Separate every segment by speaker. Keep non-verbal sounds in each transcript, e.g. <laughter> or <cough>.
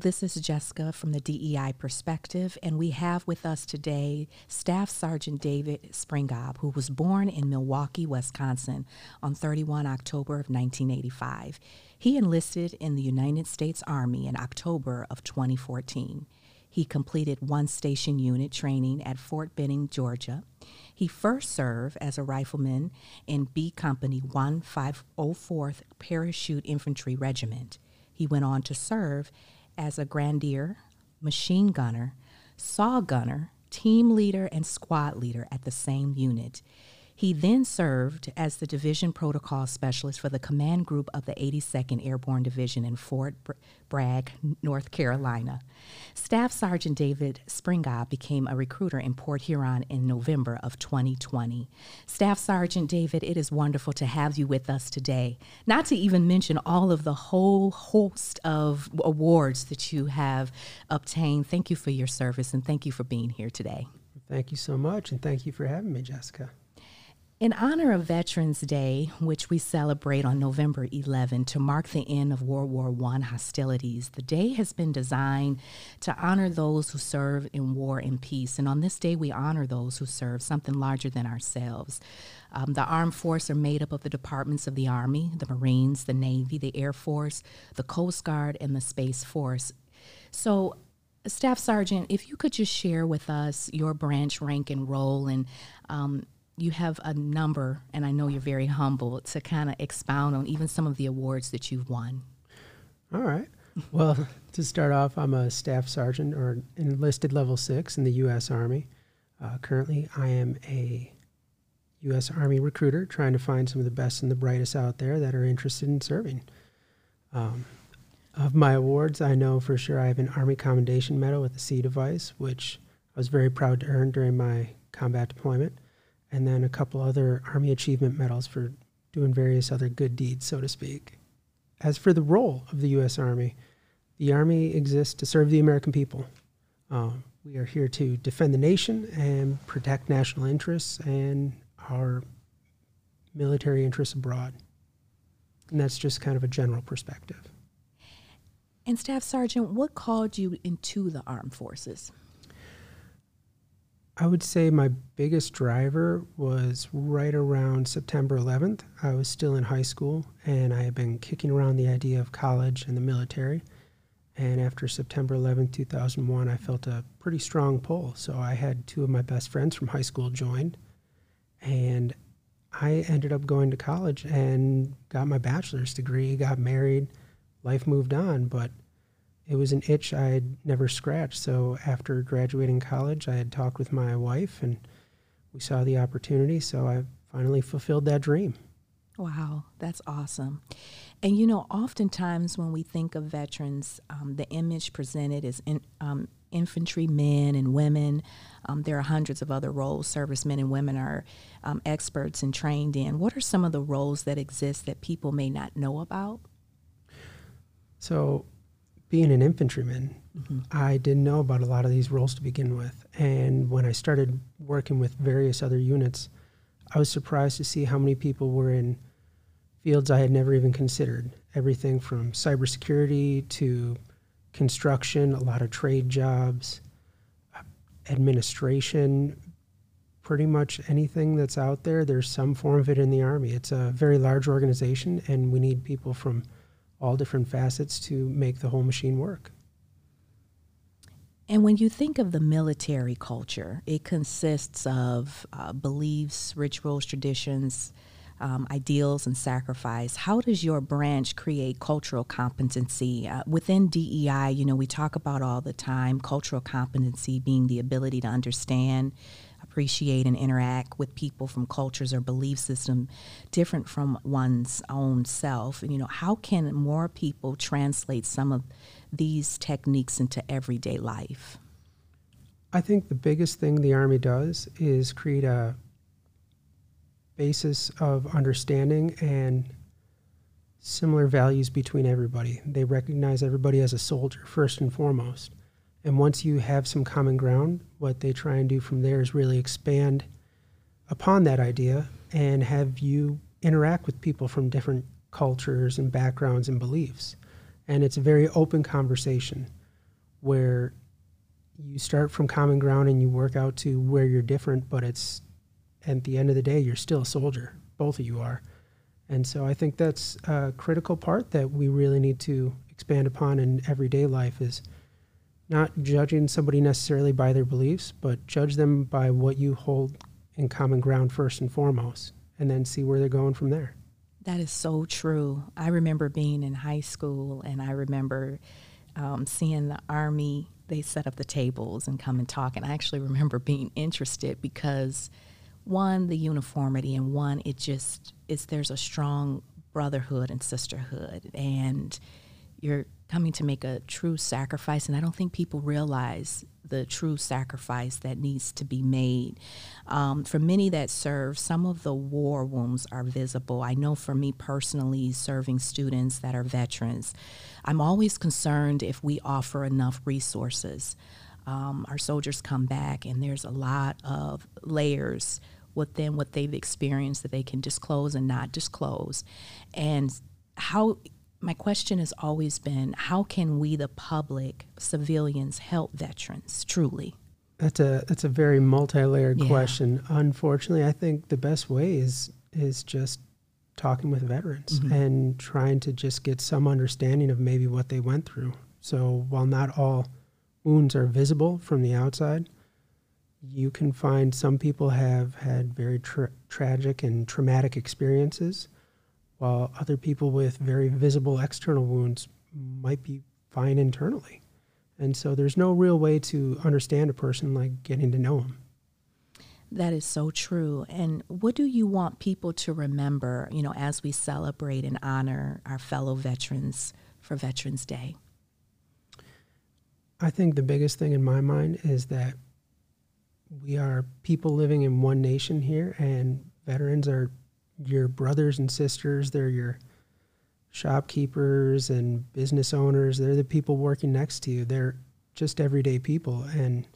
Speaker 1: this is Jessica from the DEI perspective, and we have with us today Staff Sergeant David Springob, who was born in Milwaukee, Wisconsin on 31 October of 1985. He enlisted in the United States Army in October of 2014. He completed one station unit training at Fort Benning, Georgia. He first served as a rifleman in B Company 1504th Parachute Infantry Regiment. He went on to serve as a grenadier, machine gunner, saw gunner, team leader, and squad leader at the same unit. He then served as the division protocol specialist for the command group of the 82nd Airborne Division in Fort Bragg, North Carolina. Staff Sergeant David Springob became a recruiter in Port Huron in November of 2020. Staff Sergeant David, it is wonderful to have you with us today. Not to even mention all of the whole host of awards that you have obtained. Thank you for your service and thank you for being here today.
Speaker 2: Thank you so much, and thank you for having me, Jessica.
Speaker 1: In honor of Veterans Day, which we celebrate on November 11 to mark the end of World War I hostilities, the day has been designed to honor those who serve in war and peace. And on this day, we honor those who serve something larger than ourselves. Um, the armed force are made up of the departments of the Army, the Marines, the Navy, the Air Force, the Coast Guard, and the Space Force. So, Staff Sergeant, if you could just share with us your branch rank and role and um, you have a number, and I know you're very humble, to kind of expound on even some of the awards that you've won.
Speaker 2: All right. Well, <laughs> to start off, I'm a staff sergeant or enlisted level six in the U.S. Army. Uh, currently, I am a U.S. Army recruiter trying to find some of the best and the brightest out there that are interested in serving. Um, of my awards, I know for sure I have an Army Commendation Medal with a C device, which I was very proud to earn during my combat deployment and then a couple other Army Achievement Medals for doing various other good deeds, so to speak. As for the role of the U.S. Army, the Army exists to serve the American people. Uh, we are here to defend the nation and protect national interests and our military interests abroad. And that's just kind of a general perspective.
Speaker 1: And Staff Sergeant, what called you into the armed forces?
Speaker 2: I would say my biggest driver was right around September 11th. I was still in high school and I had been kicking around the idea of college and the military. And after September 11th, 2001, I felt a pretty strong pull. So I had two of my best friends from high school join. And I ended up going to college and got my bachelor's degree, got married, life moved on. But it was an itch I had never scratched. So after graduating college, I had talked with my wife and we saw the opportunity. So I finally fulfilled that dream.
Speaker 1: Wow, that's awesome. And you know, oftentimes when we think of veterans, um, the image presented is in, um, infantry men and women. Um, there are hundreds of other roles servicemen and women are um, experts and trained in. What are some of the roles that exist that people may not know about?
Speaker 2: So, being an infantryman, mm-hmm. I didn't know about a lot of these roles to begin with. And when I started working with various other units, I was surprised to see how many people were in fields I had never even considered. Everything from cybersecurity to construction, a lot of trade jobs, administration, pretty much anything that's out there, there's some form of it in the Army. It's a very large organization, and we need people from all different facets to make the whole machine work.
Speaker 1: And when you think of the military culture, it consists of uh, beliefs, rituals, traditions, um, ideals, and sacrifice. How does your branch create cultural competency? Uh, within DEI, you know, we talk about all the time cultural competency being the ability to understand, appreciate and interact with people from cultures or belief system different from one's own self. And, you know, how can more people translate some of these techniques into everyday life?
Speaker 2: I think the biggest thing the Army does is create a basis of understanding and similar values between everybody. They recognize everybody as a soldier first and foremost. And once you have some common ground, what they try and do from there is really expand upon that idea and have you interact with people from different cultures and backgrounds and beliefs. And it's a very open conversation. where you start from common ground and you work out to where you're different, but it's at the end of the day, you're still a soldier. Both of you are. And so I think that's a critical part that we really need to expand upon in everyday life is not judging somebody necessarily by their beliefs, but judge them by what you hold in common ground first and foremost, and then see where they're going from there.
Speaker 1: That is so true. I remember being in high school and I remember um, seeing the Army, they set up the tables and come and talk. And I actually remember <laughs> being interested because, one, the uniformity, and one, it just is there's a strong brotherhood and sisterhood. And you're coming to make a true sacrifice. And I don't think people realize the true sacrifice that needs to be made. Um, for many that serve, some of the war wounds are visible. I know for me personally, serving students that are veterans, I'm always concerned if we offer enough resources. Um, our soldiers come back, and there's a lot of layers within what they've experienced that they can disclose and not disclose. And how my question has always been how can we the public civilians help veterans truly
Speaker 2: that's a that's a very multi-layered yeah. question unfortunately i think the best way is is just talking with veterans mm-hmm. and trying to just get some understanding of maybe what they went through so while not all wounds are visible from the outside you can find some people have had very tra- tragic and traumatic experiences while other people with very visible external wounds might be fine internally. And so there's no real way to understand a person like getting to know them.
Speaker 1: That is so true. And what do you want people to remember, you know, as we celebrate and honor our fellow veterans for Veterans Day?
Speaker 2: I think the biggest thing in my mind is that we are people living in one nation here, and veterans are your brothers and sisters, they're your shopkeepers and business owners, they're the people working next to you. They're just everyday people. And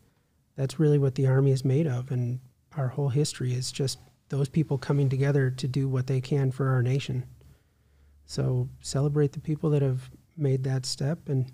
Speaker 2: that's really what the Army is made of. And our whole history is just those people coming together to do what they can for our nation. So celebrate the people that have made that step and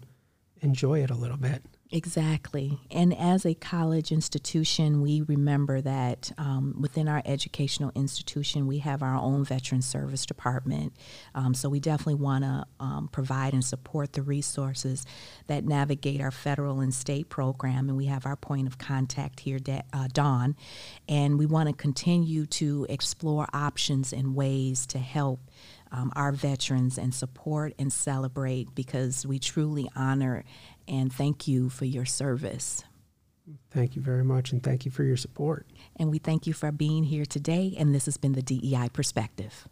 Speaker 2: enjoy it a little bit.
Speaker 1: Exactly. And as a college institution, we remember that um, within our educational institution, we have our own veteran service department. Um, so we definitely want to um, provide and support the resources that navigate our federal and state program. And we have our point of contact here, uh, Dawn. And we want to continue to explore options and ways to help um, our veterans and support and celebrate because we truly honor and thank you for your service.
Speaker 2: Thank you very much, and thank you for your support.
Speaker 1: And we thank you for being here today. And this has been the DEI Perspective.